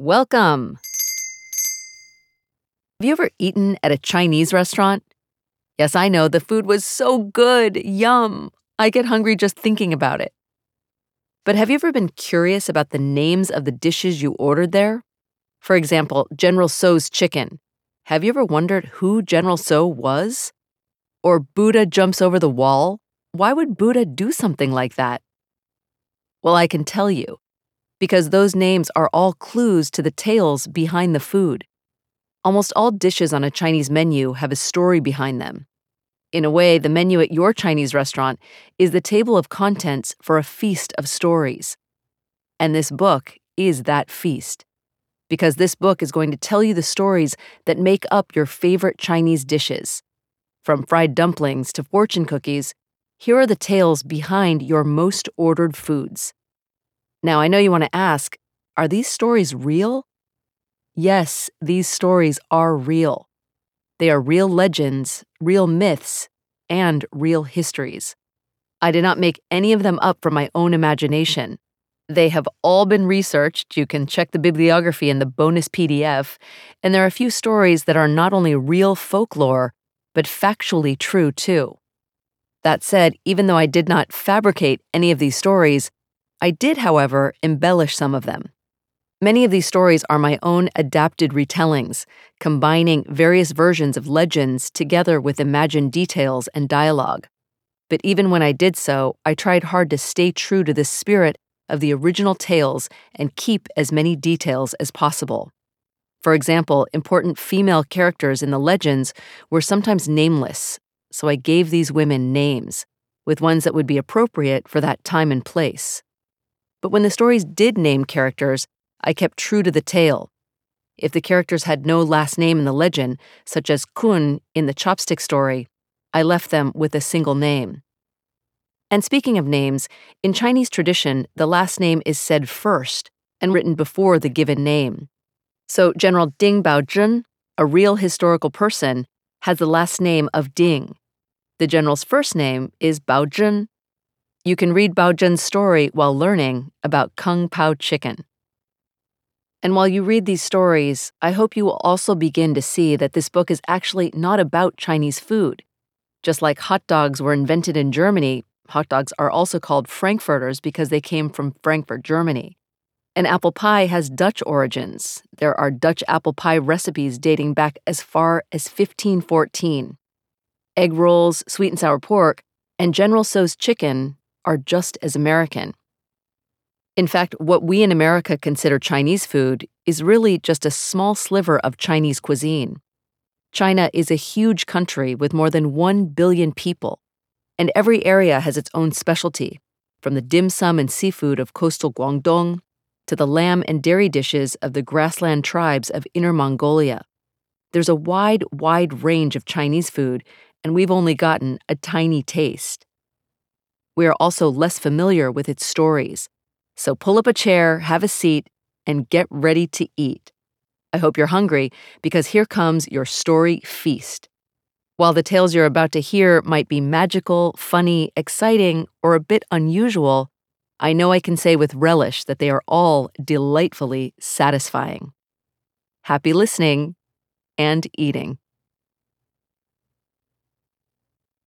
Welcome. Have you ever eaten at a Chinese restaurant? Yes, I know, the food was so good. Yum. I get hungry just thinking about it. But have you ever been curious about the names of the dishes you ordered there? For example, General Tso's chicken. Have you ever wondered who General Tso was? Or Buddha jumps over the wall? Why would Buddha do something like that? Well, I can tell you, because those names are all clues to the tales behind the food. Almost all dishes on a Chinese menu have a story behind them. In a way, the menu at your Chinese restaurant is the table of contents for a feast of stories. And this book is that feast. Because this book is going to tell you the stories that make up your favorite Chinese dishes. From fried dumplings to fortune cookies, here are the tales behind your most ordered foods. Now, I know you want to ask are these stories real? Yes, these stories are real. They are real legends, real myths, and real histories. I did not make any of them up from my own imagination. They have all been researched. You can check the bibliography in the bonus PDF. And there are a few stories that are not only real folklore, but factually true too. That said, even though I did not fabricate any of these stories, I did, however, embellish some of them. Many of these stories are my own adapted retellings, combining various versions of legends together with imagined details and dialogue. But even when I did so, I tried hard to stay true to the spirit of the original tales and keep as many details as possible. For example, important female characters in the legends were sometimes nameless, so I gave these women names, with ones that would be appropriate for that time and place. But when the stories did name characters, I kept true to the tale. If the characters had no last name in the legend, such as Kun in the chopstick story, I left them with a single name. And speaking of names, in Chinese tradition, the last name is said first and written before the given name. So General Ding Baozhen, a real historical person, has the last name of Ding. The general's first name is Baozhen. You can read Baozhen's story while learning about Kung Pao chicken. And while you read these stories, I hope you will also begin to see that this book is actually not about Chinese food. Just like hot dogs were invented in Germany, hot dogs are also called Frankfurters because they came from Frankfurt, Germany. And apple pie has Dutch origins. There are Dutch apple pie recipes dating back as far as 1514. Egg rolls, sweet and sour pork, and General Tso's chicken are just as American. In fact, what we in America consider Chinese food is really just a small sliver of Chinese cuisine. China is a huge country with more than 1 billion people, and every area has its own specialty, from the dim sum and seafood of coastal Guangdong to the lamb and dairy dishes of the grassland tribes of Inner Mongolia. There's a wide, wide range of Chinese food, and we've only gotten a tiny taste. We are also less familiar with its stories so pull up a chair, have a seat, and get ready to eat. I hope you're hungry because here comes your story feast. While the tales you're about to hear might be magical, funny, exciting, or a bit unusual, I know I can say with relish that they are all delightfully satisfying. Happy listening and eating.